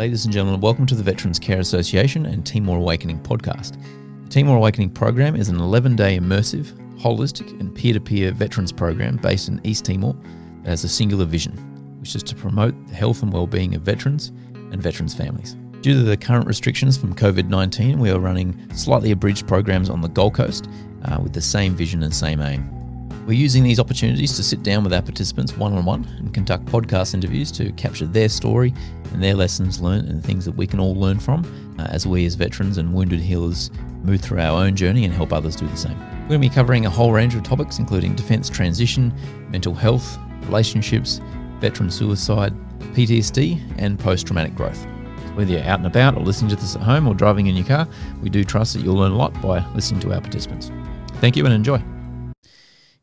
Ladies and gentlemen, welcome to the Veterans Care Association and Timor Awakening podcast. The Timor Awakening program is an 11 day immersive, holistic, and peer to peer veterans program based in East Timor that has a singular vision, which is to promote the health and well-being of veterans and veterans' families. Due to the current restrictions from COVID 19, we are running slightly abridged programs on the Gold Coast uh, with the same vision and same aim. We're using these opportunities to sit down with our participants one on one and conduct podcast interviews to capture their story and their lessons learned and things that we can all learn from uh, as we, as veterans and wounded healers, move through our own journey and help others do the same. We're going to be covering a whole range of topics, including defence transition, mental health, relationships, veteran suicide, PTSD, and post traumatic growth. Whether you're out and about or listening to this at home or driving in your car, we do trust that you'll learn a lot by listening to our participants. Thank you and enjoy.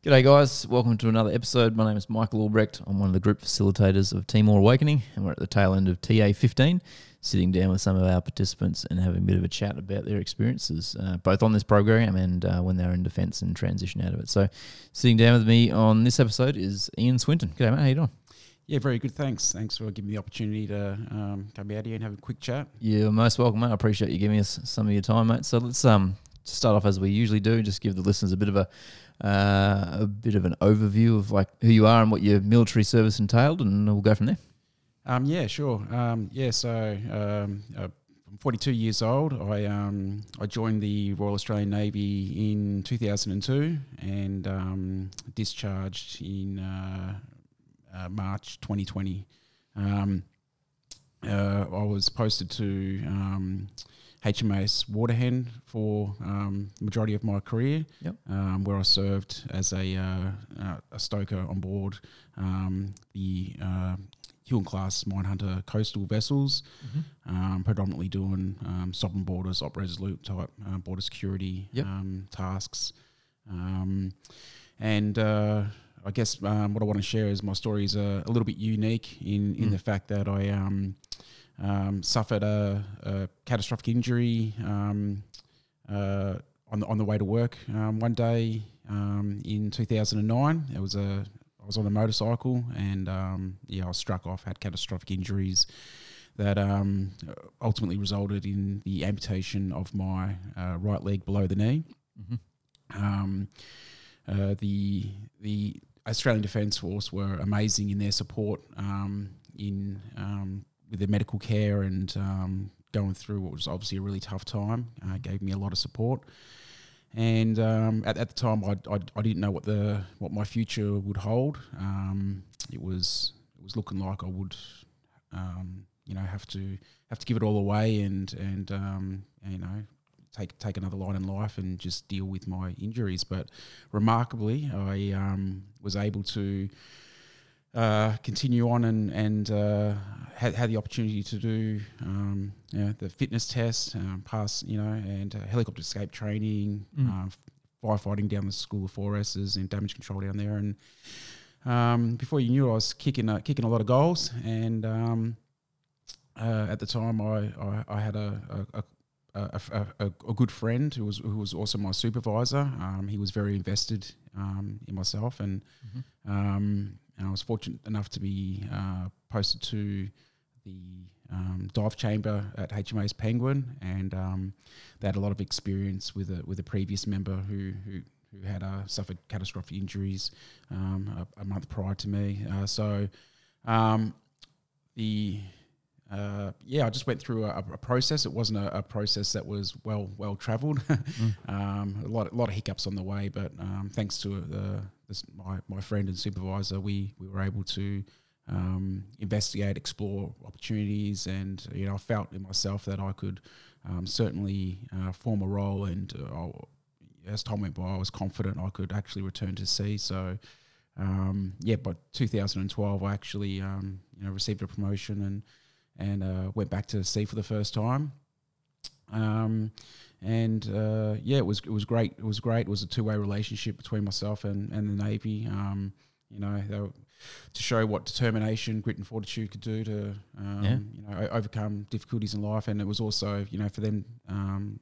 G'day, guys. Welcome to another episode. My name is Michael Albrecht. I'm one of the group facilitators of Timor Awakening, and we're at the tail end of TA15, sitting down with some of our participants and having a bit of a chat about their experiences, uh, both on this program and uh, when they're in defence and transition out of it. So, sitting down with me on this episode is Ian Swinton. G'day, mate. How are you doing? Yeah, very good. Thanks. Thanks for giving me the opportunity to um, come out here and have a quick chat. You're most welcome, mate. I appreciate you giving us some of your time, mate. So let's um start off as we usually do, just give the listeners a bit of a uh, a bit of an overview of like who you are and what your military service entailed, and we'll go from there. Um, yeah, sure. Um, yeah, so um, uh, I'm 42 years old. I um, I joined the Royal Australian Navy in 2002 and um, discharged in uh, uh, March 2020. Um, uh, I was posted to um, HMAS Waterhen for um, the majority of my career, Yep. um, where I served as a, uh, uh, a stoker on board um, the uh, Huon class mine hunter coastal vessels, um, predominantly doing um, sovereign borders, op resolute type uh, border security Yep. um, tasks. Um, and uh, I guess um, what I want to share is my story is a, a little bit unique in, in Mm. the fact that I um, suffered a, a catastrophic injury um, uh, on the on the way to work um, one day um, in 2009. It was a I was on a motorcycle and um, yeah, I was struck off, had catastrophic injuries that um, ultimately resulted in the amputation of my uh, right leg below the knee. Mm-hmm. Um, uh, the the Australian Defence Force were amazing in their support um, in um, with their medical care and um, going through what was obviously a really tough time. Uh, gave me a lot of support, and um, at, at the time I, I, I didn't know what the what my future would hold. Um, it was it was looking like I would um, you know have to have to give it all away and and um, you know take take another line in life and just deal with my injuries. But remarkably, I um, was able to uh, continue on and and uh, had, had the opportunity to do um, you know, the fitness test, um, pass you know, and uh, helicopter escape training, Mm. uh, firefighting down the School of 4Ss and damage control down there, and um, before you knew, it, I was kicking a, kicking a lot of goals, and um, uh, at the time, I I, I had a a, a, a, a, a good friend who was who was also my supervisor. Um, he was very invested um, in myself, and Mhm. um, and I was fortunate enough to be uh, posted to the um, dive chamber at HMAS Penguin, and um, they had a lot of experience with a with a previous member who who, who had uh, suffered catastrophic injuries um, a, a month prior to me. Uh, so um, the uh, yeah, I just went through a, a process. It wasn't a, a process that was well well travelled. um, a lot a lot of hiccups on the way, but um, thanks to the, this, my my friend and supervisor, we we were able to um, investigate, explore opportunities, and you know I felt in myself that I could um, certainly uh, form a role. And uh, as time went by, I was confident I could actually return to sea. So. Um, yeah, by 2012, I actually um, you know received a promotion and and uh, went back to sea for the first time. Um, and uh, yeah, it was it was great. It was great. It was a two way relationship between myself and, and the Navy. Um, you know, they were, to show what determination, grit, and fortitude could do to um, Yeah. you know overcome difficulties in life. And it was also you know for them. Um,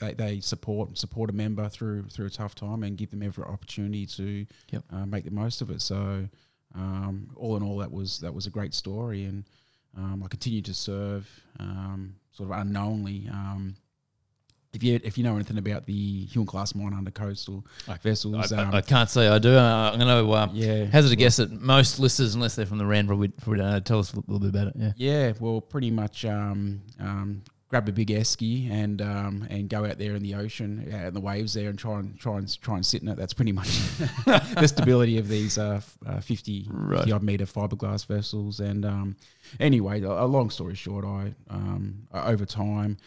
they, they support support a member through through a tough time and give them every opportunity to Yep. uh, make the most of it. So um, all in all, that was that was a great story, and um, I continued to serve um, sort of unknowingly. Um, if you if you know anything about the Huon class mine hunter coastal I- vessels, I, I- um, I can't say I do. Uh, I'm going to uh, yeah, hazard a guess that most listeners, unless they're from the RAN, probably, probably uh, tell us a little bit about it. Yeah. Yeah, well, pretty much um, um, grab a big esky and um, and go out there in the ocean, and the waves there, and try and try and try and sit in it. That's pretty much the stability of these uh, uh, 50, Right. 50 odd meter fiberglass vessels. And um, anyway, a, a long story short, I um, uh, over time.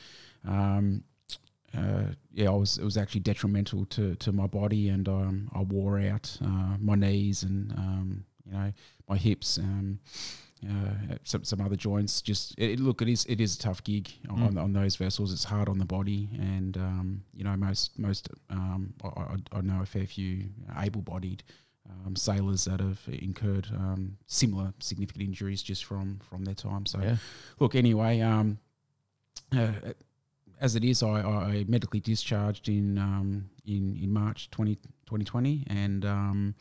Um, uh, yeah, I was it was actually detrimental to, to my body, and um, I wore out uh, my knees and um, you know my hips, um, uh, some some other joints. Just it, it- look, it is it is a tough gig on, on those vessels. It's hard on the body, and um, you know most most um, I, I, know a fair few able-bodied um, sailors that have incurred um, similar significant injuries just from from their time. So Yeah. look, anyway, um, uh, as it is, I, I medically discharged in um, in in March 20, 2020, and um,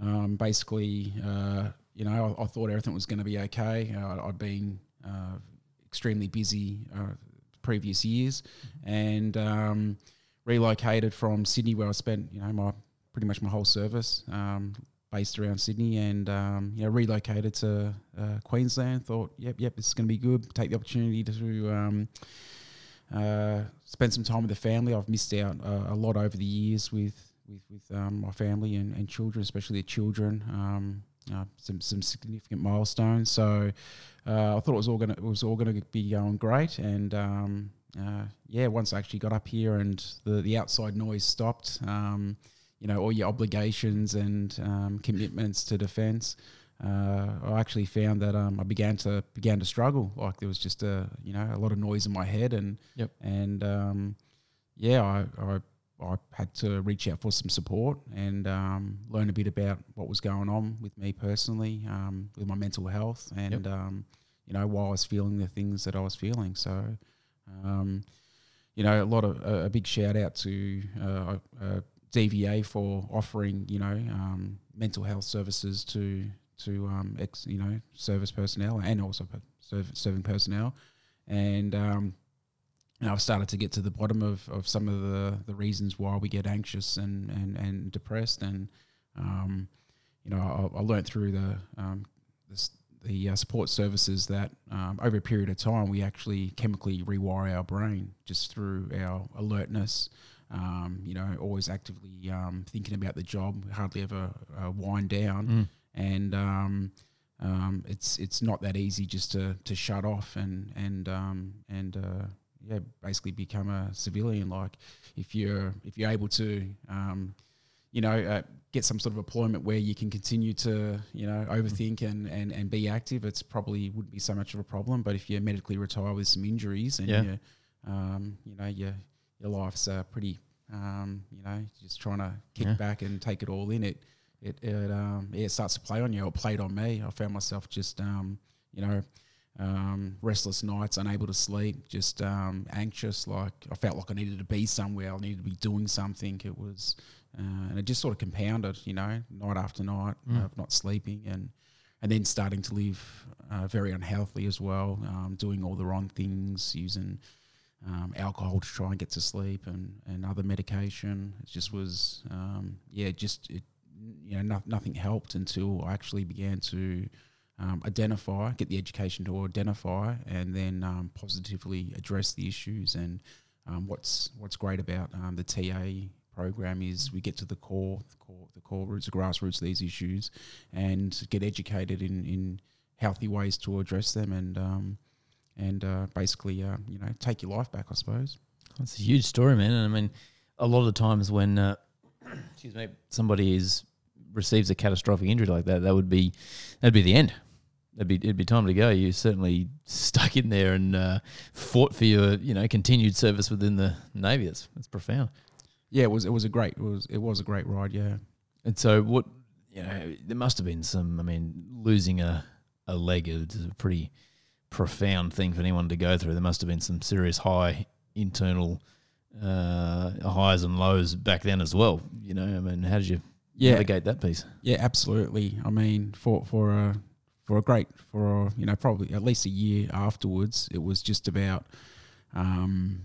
um, basically, uh, you know, I, I thought everything was going to be okay. Uh, I'd been uh, extremely busy uh, previous years, and um, relocated from Sydney, where I spent you know my pretty much my whole service. Um, Based around Sydney, and um, you know, relocated to uh, Queensland. Thought, yep, yep, this is going to be good. Take the opportunity to um, uh, spend some time with the family. I've missed out uh, a lot over the years with with, with um, my family and, and children, especially the children. Um, uh, some some significant milestones. So uh, I thought it was all gonna it was all gonna be going great. And um, uh, yeah, once I actually got up here and the the outside noise stopped. Um, you know, all your obligations and um, commitments to defence. Uh, I actually found that um, I began to began to struggle. Like there was just a you know a lot of noise in my head, and Yep. and um, yeah, I, I I had to reach out for some support and um, learn a bit about what was going on with me personally, um, with my mental health, and Yep. um, you know why I was feeling the things that I was feeling. So. Um, you know, a lot of a, a big shout out to uh, uh, DVA for offering, you know, um, mental health services to to um, ex, you know, service personnel and also serving personnel, and you know, I've started to get to the bottom of, of some of the, the reasons why we get anxious and, and, and depressed, and um, you know, I, I learned through the um, this, the uh, support services that um, over a period of time we actually chemically rewire our brain just through our alertness. Um, you know, always actively um, thinking about the job, hardly ever uh, wind down, Mm. and um, um, it's it's not that easy just to, to shut off and and um, and uh, yeah, basically become a civilian. Like if you're if you're able to um, you know, uh, get some sort of employment where you can continue to, you know, overthink and, and, and be active, it's probably wouldn't be so much of a problem. But if you're medically retired with some injuries and Yeah. you, um, you know, your your life's uh, pretty, um, you know, just trying to kick Yeah. back and take it all in. It it it um yeah, it starts to play on you. It played on me. I found myself just um, you know. Um, restless nights, unable to sleep, just um, anxious. Like I felt like I needed to be somewhere. I needed to be doing something. It was, uh, and it just sort of compounded, you know, night after night Mm. of not sleeping, and and then starting to live uh, very unhealthily as well, um, doing all the wrong things, using um, alcohol to try and get to sleep, and, and other medication. It just was, um, yeah, just it, you know, no, nothing helped until I actually began to um, identify, get the education to identify, and then um, positively address the issues. And um, what's what's great about um, the TA program is we get to the core, the core, the core roots, the grassroots of these issues, and get educated in, in healthy ways to address them, and um, and uh, basically, uh, you know, take your life back, I suppose. That's a huge story, man. And I mean, a lot of the times when, uh, excuse me, somebody is receives a catastrophic injury like that, that would be that'd be the end. It'd be it'd be time to go. You certainly stuck in there and uh, fought for your you know continued service within the navy. That's that's profound. Yeah, it was it was a great it was it was a great ride. Yeah. And so what you know, there must have been some. I mean, losing a a leg is a pretty profound thing for anyone to go through. There must have been some serious high internal uh, highs and lows back then as well. You know, I mean, how did you Yeah, navigate that piece? Yeah, absolutely. I mean, for for a for a great for you know probably at least a year afterwards, it was just about um,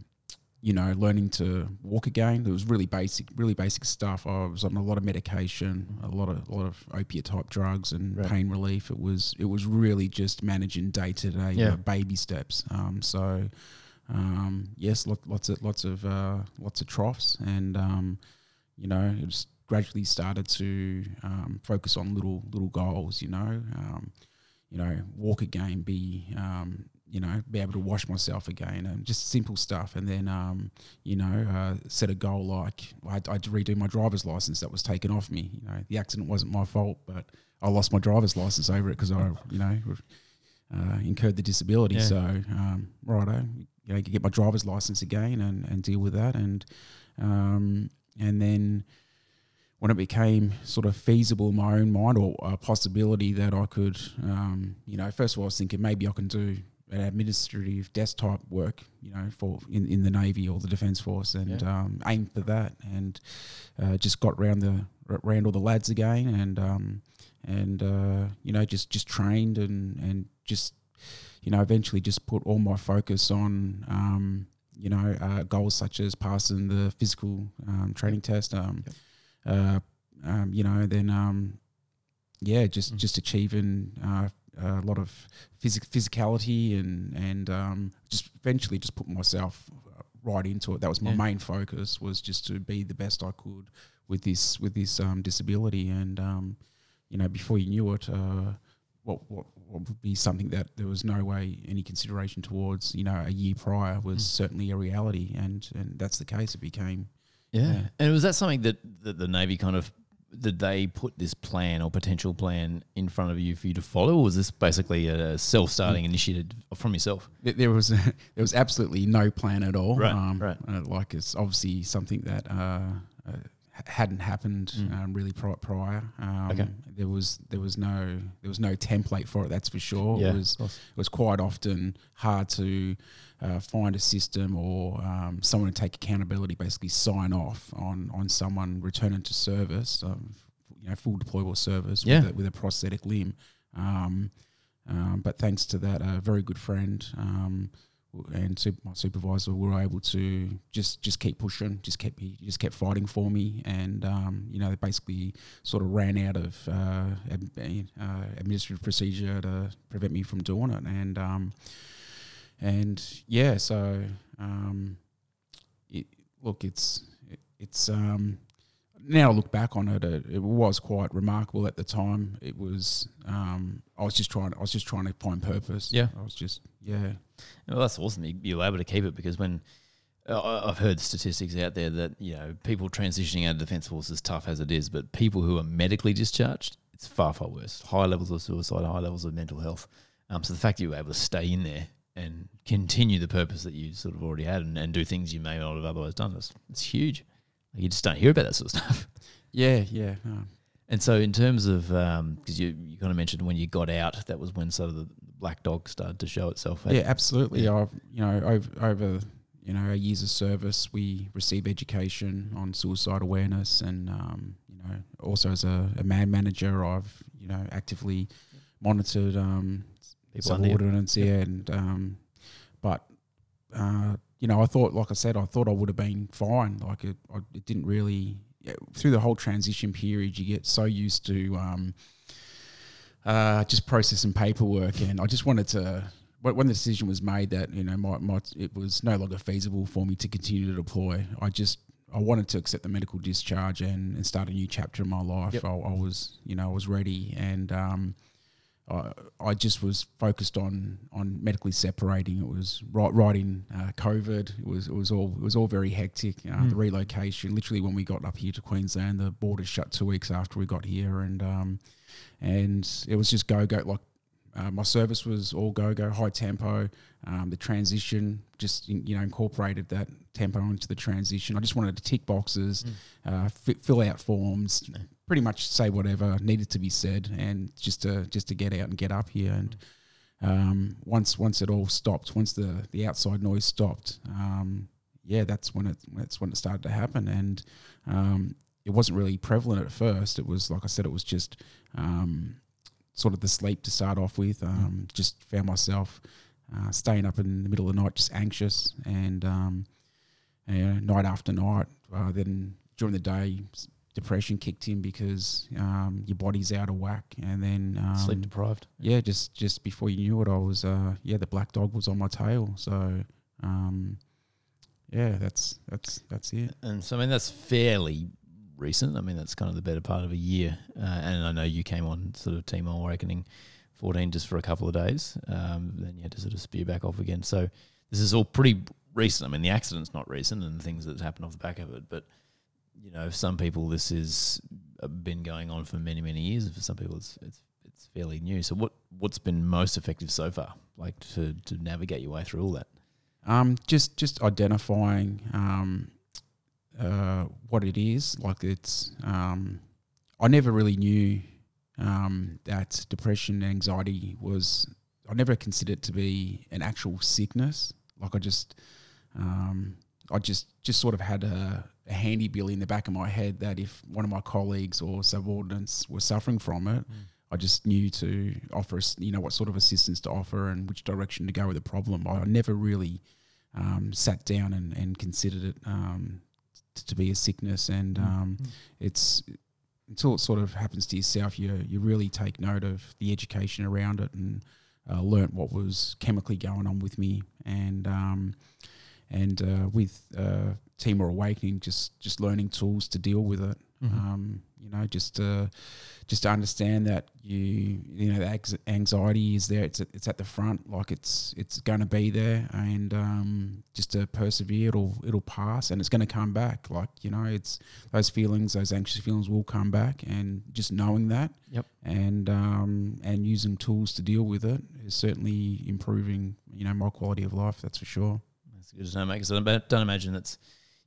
you know, learning to walk again. It was really basic, really basic stuff. I was on a lot of medication, a lot of a lot of opiate type drugs and Right. pain relief. It was it was really just managing day to day, baby steps. Um, so um, yes, lot, lots of lots of uh, lots of troughs, and um, you know, it just gradually started to um, focus on little little goals. You know, um, you know, walk again, be um, you know, be able to wash myself again, and just simple stuff. And then, um, you know, uh, set a goal like I I redo my driver's license that was taken off me. You know, the accident wasn't my fault, but I lost my driver's license over it because I, you know, uh, incurred the disability. Yeah. So, um, righto, you know, get my driver's license again and, and deal with that. And um, and then when it became sort of feasible in my own mind or a possibility that I could, um, you know, first of all, I was thinking maybe I can do an administrative desktop work, you know, for in, in the Navy or the Defence Force and Yeah. um, aim for that. And uh, just got round the round all the lads again and um, and uh, you know just just trained and and just you know eventually just put all my focus on um, you know uh, goals such as passing the physical um, training test um, uh, um, you know then um, yeah just Mm. just achieving uh, a lot of physic- physicality and and um, just eventually just put myself uh, right into it that was my Yeah. main focus was just to be the best I could with this with this um, disability and um, you know before you knew it uh, what, what what would be something that there was no way any consideration towards you know a year prior was Mm. certainly a reality and and that's the case it became Yeah. Yeah. And was that something that, that the Navy kind of did they put this plan or potential plan in front of you for you to follow, or was this basically a self-starting initiative from yourself? There- was there was absolutely no plan at all. Right, um, right. Uh, like it's obviously something that uh, uh, hadn't happened Mm. um, really pri- prior. Um, Okay. There was there was no there was no template for it. That's for sure. Yeah, It was it was quite often hard to uh, find a system or um, someone to take accountability, basically sign off on on someone returning to service, um, you know, full deployable service Yeah. with, a, with a prosthetic limb. Um, um, but thanks to that, a very good friend um, and sup- my supervisor were able to just just keep pushing, just kept he just kept fighting for me, and um, you know they basically sort of ran out of uh, ad- uh, administrative procedure to prevent me from doing it, and um, and yeah, so um, it, look, it's it's um, now I look back on it, it, it was quite remarkable at the time. It was um, I was just trying I was just trying to find purpose. Yeah. I was just yeah. Well, that's awesome. You, you were able to keep it because when uh, I've heard statistics out there that you know people transitioning out of defence force is tough as it is, but people who are medically discharged, it's far far worse. High levels of suicide, high levels of mental health. Um, so the fact that you were able to stay in there and continue the purpose that you sort of already had and, and do things you may not have otherwise done, it's, it's huge. You just don't hear about that sort of stuff. Yeah, yeah. um, And so, in terms of, because you, you kind of mentioned when you got out, that was when sort of the black dog started to show itself. yeah, absolutely. Yeah. I've you know over over you know our years of service, we receive education on suicide awareness, and um, you know also as a, a man manager, I've you know actively monitored um, People under you. subordinates, yeah, and um, but uh, you know I thought, like I said, I thought I would have been fine. Like it, I, it didn't really yeah, through the whole transition period, you get so used to. Um, uh, just processing paperwork, and I just wanted to. When the decision was made that you know my, my it was no longer feasible for me to continue to deploy, I just I wanted to accept the medical discharge and, and start a new chapter in my life. Yep. I, I was you know I was ready, and um, I, I just was focused on on medically separating. It was right right in uh, COVID. It was it was all it was all very hectic. Uh, Mm. The relocation, literally when we got up here to Queensland, the borders shut two weeks after we got here, and um, and it was just go go like. Uh, my service was all go go high tempo. Um, the transition just you know incorporated that tempo into the transition. I just wanted to tick boxes, uh, fi- fill out forms, pretty much say whatever needed to be said, and just to just to get out and get up here. And um, once once it all stopped, once the the outside noise stopped, um, yeah, that's when it that's when it started to happen. And um, it wasn't really prevalent at first. It was like I said, it was just um, sort of the sleep to start off with. Um, Just found myself uh, staying up in the middle of the night, just anxious, and um, night after night. Uh, then during the day, depression kicked in because um, your body's out of whack, and then um, Sleep deprived. yeah, just just before you knew it, I was uh, yeah, the black dog was on my tail. So um, yeah, that's that's that's it. And so, I mean, that's fairly recent. I mean, that's kind of the better part of a year. Uh, and I know you came on sort of Timor Awakening 14 just for a couple of days. Um, then you had to sort of spear back off again. So this is all pretty recent. I mean, the accident's not recent and the things that's happened off the back of it. But, you know, for some people, this has uh, been going on for many, many years. For some people, it's, it's, it's fairly new. So what, what's been most effective so far, like to, to navigate your way through all that? Um, just just identifying um, uh, what it is. Like it's, um, I never really knew um, that depression and anxiety was. I never considered it to be an actual sickness. Like I just, um, I just just sort of had a, a handy bill in the back of my head that if one of my colleagues or subordinates were suffering from it, I just knew to offer, you know, what sort of assistance to offer and which direction to go with the problem. I never really um, sat down and, and considered it um, to be a sickness, and um, it's until it sort of happens to yourself, you you really take note of the education around it and uh, learnt what was chemically going on with me, and um, and uh, with uh, Timor Awakening, just just learning tools to deal with it. Mm-hmm. Um, you know, just to, just to understand that you you know the anxiety is there. It's at, it's at the front, like it's it's going to be there, and um, just to persevere, it'll it'll pass, and it's going to come back. Like you know, it's those feelings, those anxious feelings will come back, and just knowing that, Yep. and um, and using tools to deal with it is certainly improving. You know, my quality of life. That's for sure. That's good to know, mate. Because I don't don't imagine that's,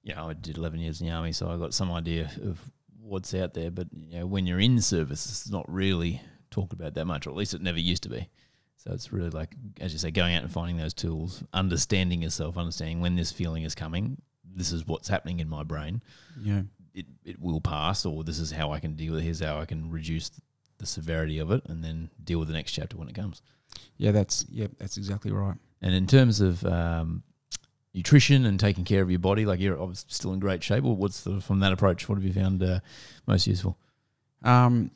you know, I did 11 years in the army, so I got some idea of what's out there. But you know, when you're in service, it's not really talked about that much, or at least it never used to be. So it's really like, as you say, going out and finding those tools, understanding yourself, understanding when this feeling is coming. This is what's happening in my brain. Yeah. It it will pass, or this is how I can deal with. it. Here's how I can reduce the severity of it, and then deal with the next chapter when it comes. Yeah, that's yeah, that's exactly right. And in terms of um, nutrition and taking care of your body, like you're obviously still in great shape. Or what's the, from that approach? What have you found uh, most useful? Um,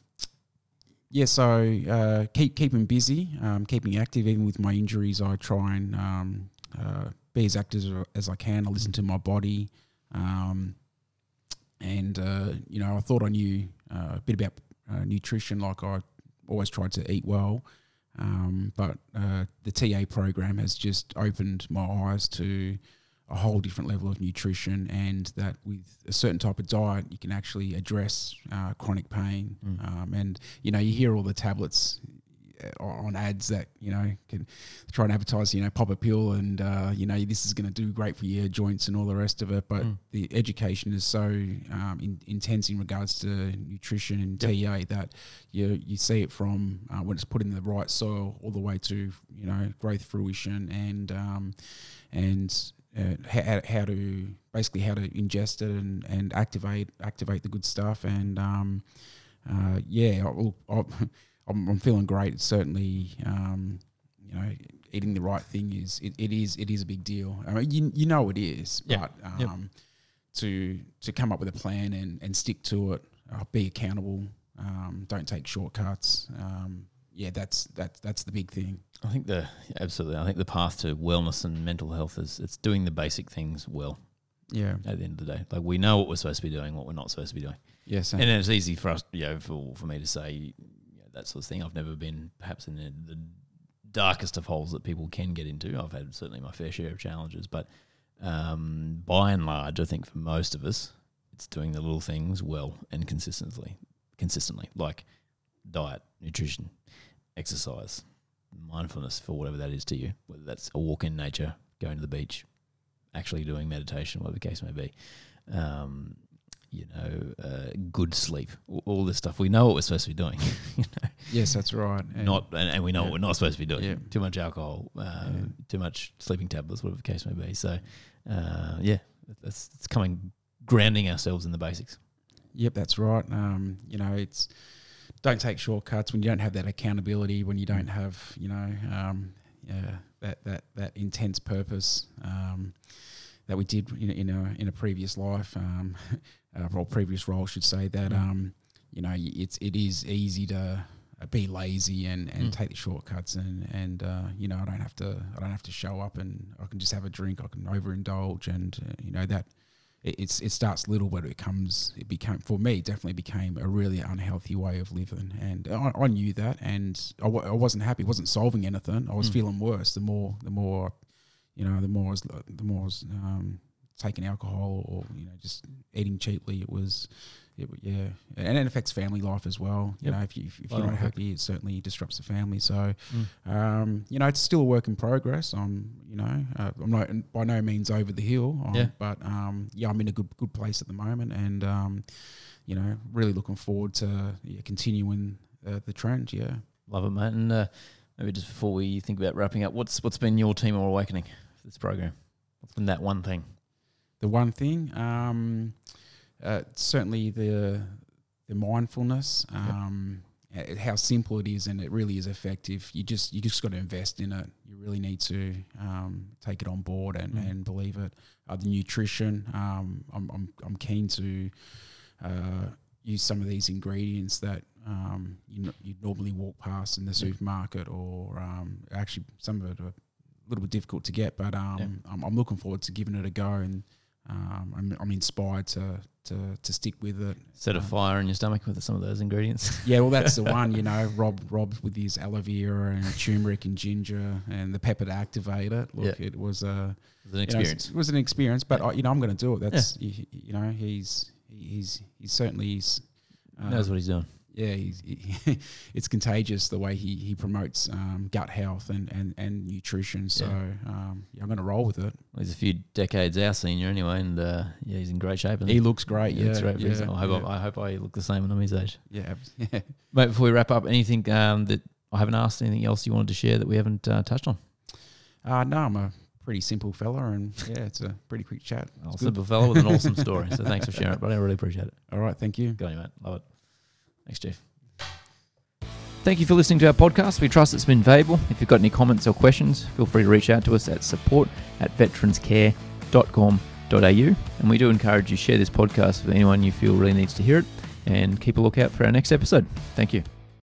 yeah, so uh, keep keeping busy, um, keeping active. Even with my injuries, I try and um, uh, be as active as, as I can. I listen to my body, um, and uh, you know, I thought I knew uh, a bit about uh, nutrition. Like I always tried to eat well, um, but uh, the TA program has just opened my eyes to a whole different level of nutrition, and that with a certain type of diet, you can actually address uh, chronic pain. Um, and you know, you hear all the tablets on ads that you know can try and advertise, you know, pop a pill, and uh, you know, this is going to do great for your joints and all the rest of it. But the education is so um, in, intense in regards to nutrition and TA that you you see it from uh, when it's put in the right soil all the way to you know growth fruition and um, and uh, how, how to basically how to ingest it and, and activate activate the good stuff. And um, uh, yeah I, look, I, I'm, I'm feeling great certainly um, you know eating the right thing is it, it is it is a big deal I mean you, you know it is Yeah. but Yep. um, to to come up with a plan and, and stick to it uh, be accountable um, don't take shortcuts um, yeah that's that's that's the big thing I think the absolutely. I think the path to wellness and mental health is it's doing the basic things well. yeah At the end of the day, like we know what we're supposed to be doing, what we're not supposed to be doing, yeah and it's easy for us, you know, for for me to say you know, that sort of thing. I've never been perhaps in the, the darkest of holes that people can get into. I've had certainly my fair share of challenges, but um, by and large, I think for most of us, it's doing the little things well and consistently, consistently, like diet, nutrition, exercise, mindfulness for whatever that is to you, whether that's a walk in nature, going to the beach, actually doing meditation, whatever the case may be. Um, you know, uh, good sleep, all- this stuff. We know what we're supposed to be doing. you know, yes that's right And- not, and, and we know yeah. what we're not supposed to be doing. Yeah. Too much alcohol, uh, Yeah. too much sleeping tablets, whatever the case may be. So, uh, yeah, that's it's coming grounding ourselves in the basics. Yep, that's right. Um, you know, it's don't take shortcuts when you don't have that accountability, when you don't have you know um, yeah, that that that intense purpose um, that we did in, in a in a previous life um, uh, or previous role, I should say that Mm. um, you know it's it is easy to uh, be lazy and, and Mm. take the shortcuts and and uh, you know I don't have to I don't have to show up and I can just have a drink I can overindulge and uh, you know that it, it's it starts little but it becomes it became for me definitely became a really unhealthy way of living and I, I knew that and I, w- I wasn't happy wasn't solving anything I was Mm. feeling worse the more the more you know the more I was the more I was um, taking alcohol or you know just eating cheaply it was it, yeah and it affects family life as well you Yep. know if, you, if, if you're not happy it certainly disrupts the family so Mm. um, you know, it's still a work in progress. I'm, you know, uh, I'm not by no means over the hill. um, Yeah. But um, yeah, I'm in a good good place at the moment, and um, you know, really looking forward to yeah, continuing uh, the trend. Yeah. Love it, mate. And uh, maybe just before we think about wrapping up, what's what's been your Timor Awakening for this program? What's been that one thing? The one thing, um, uh, certainly the the mindfulness. Um, uh, How simple it is, and it really is effective. You just you just got to invest in it. You really need to um, take it on board and, Mm. and believe it. Uh, the nutrition, um, I'm, I'm I'm keen to uh, use some of these ingredients that um, you n- you'd normally walk past in the supermarket, or um, actually some of it are a little bit difficult to get. But um, I'm, I'm looking forward to giving it a go, and um, I'm, I'm inspired to, to to stick with it. Set a Um, fire in your stomach with some of those ingredients. Yeah, well, that's the one. You know, Rob Rob with his aloe vera and turmeric and ginger and the pepper to activate it. Look, it was a It's an you know, experience. it was an experience, but Yeah. I, you know, I'm going to do it. That's you, you know, he's he's he's certainly he's. um, knows what he's doing. Yeah, he's, he, it's contagious the way he, he promotes um, gut health and, and, and nutrition. So Yeah. um, yeah, I'm going to roll with it. Well, he's a few decades our senior anyway, and uh, yeah, he's in great shape. He looks great. Yeah, looks great yeah, I hope I, I hope I look the same when I'm his age. yeah, yeah. Mate, before we wrap up, anything um, that I haven't asked, anything else you wanted to share that we haven't uh, touched on? Uh, no, I'm a pretty simple fella, and yeah, it's a pretty quick chat. Oh, simple fella with an awesome story. So thanks for sharing it, but I really appreciate it. All right, thank you. Good on you, mate. Love it. Thanks, Jeff. Thank you for listening to our podcast. We trust it's been valuable. If you've got any comments or questions, feel free to reach out to us at support at veteranscare.com.au. And we do encourage you to share this podcast with anyone you feel really needs to hear it and keep a lookout for our next episode. Thank you.